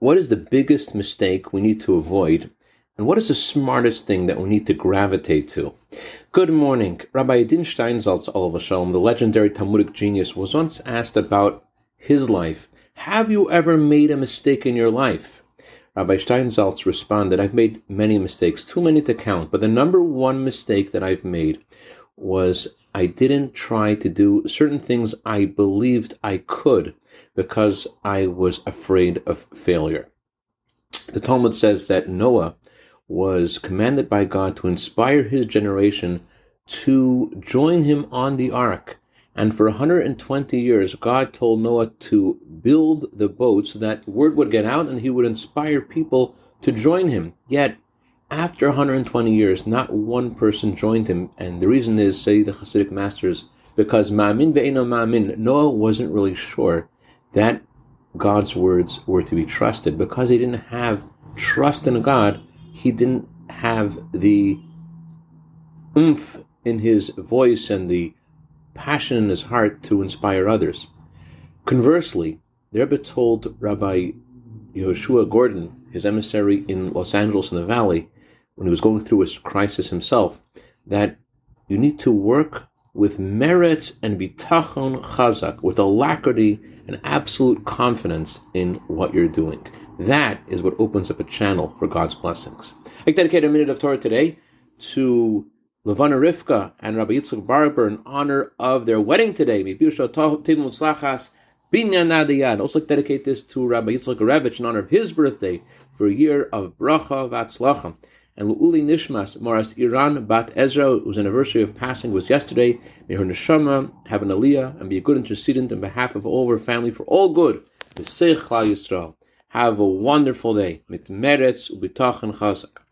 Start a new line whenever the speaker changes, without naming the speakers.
what is the biggest mistake we need to avoid? And what is the smartest thing that we need to gravitate to? Good morning. Rabbi Adin Steinsaltz, Olav Shalom, the legendary Talmudic genius, was once asked about his life. Have you ever made a mistake in your life? Rabbi Steinsaltz responded, I've made many mistakes, too many to count, but the number one mistake that I've made was I didn't try to do certain things I believed I could because I was afraid of failure. The Talmud says that Noah was commanded by God to inspire his generation to join him on the ark. And for 120 years, God told Noah to build the boat so that word would get out and he would inspire people to join him. Yet, after 120 years, not one person joined him. And the reason is, say the Hasidic masters, because Ma'amin ve'eno Ma'amin, Noah wasn't really sure that God's words were to be trusted. Because he didn't have trust in God, he didn't have the oomph in his voice and the passion in his heart to inspire others. Conversely, the Rebbe told Rabbi Yehoshua Gordon, his emissary in Los Angeles in the Valley, when he was going through a crisis himself, that you need to work with meretz and bitachon chazak, with alacrity and absolute confidence in what you're doing. That is what opens up a channel for God's blessings. I dedicate a minute of Torah today to Levana Rivka and Rabbi Yitzchak Barber in honor of their wedding today. Also dedicate this to Rabbi Yitzchak Revich in honor of his birthday for a year of bracha vatzlacha. And L'ilui Nishmas Moras Iran Bat Ezra, whose anniversary of passing was yesterday. May her neshama have an aliyah and be a good intercedent on behalf of all her family for all good. Have a wonderful day. Mit meretz ubitachon chazak.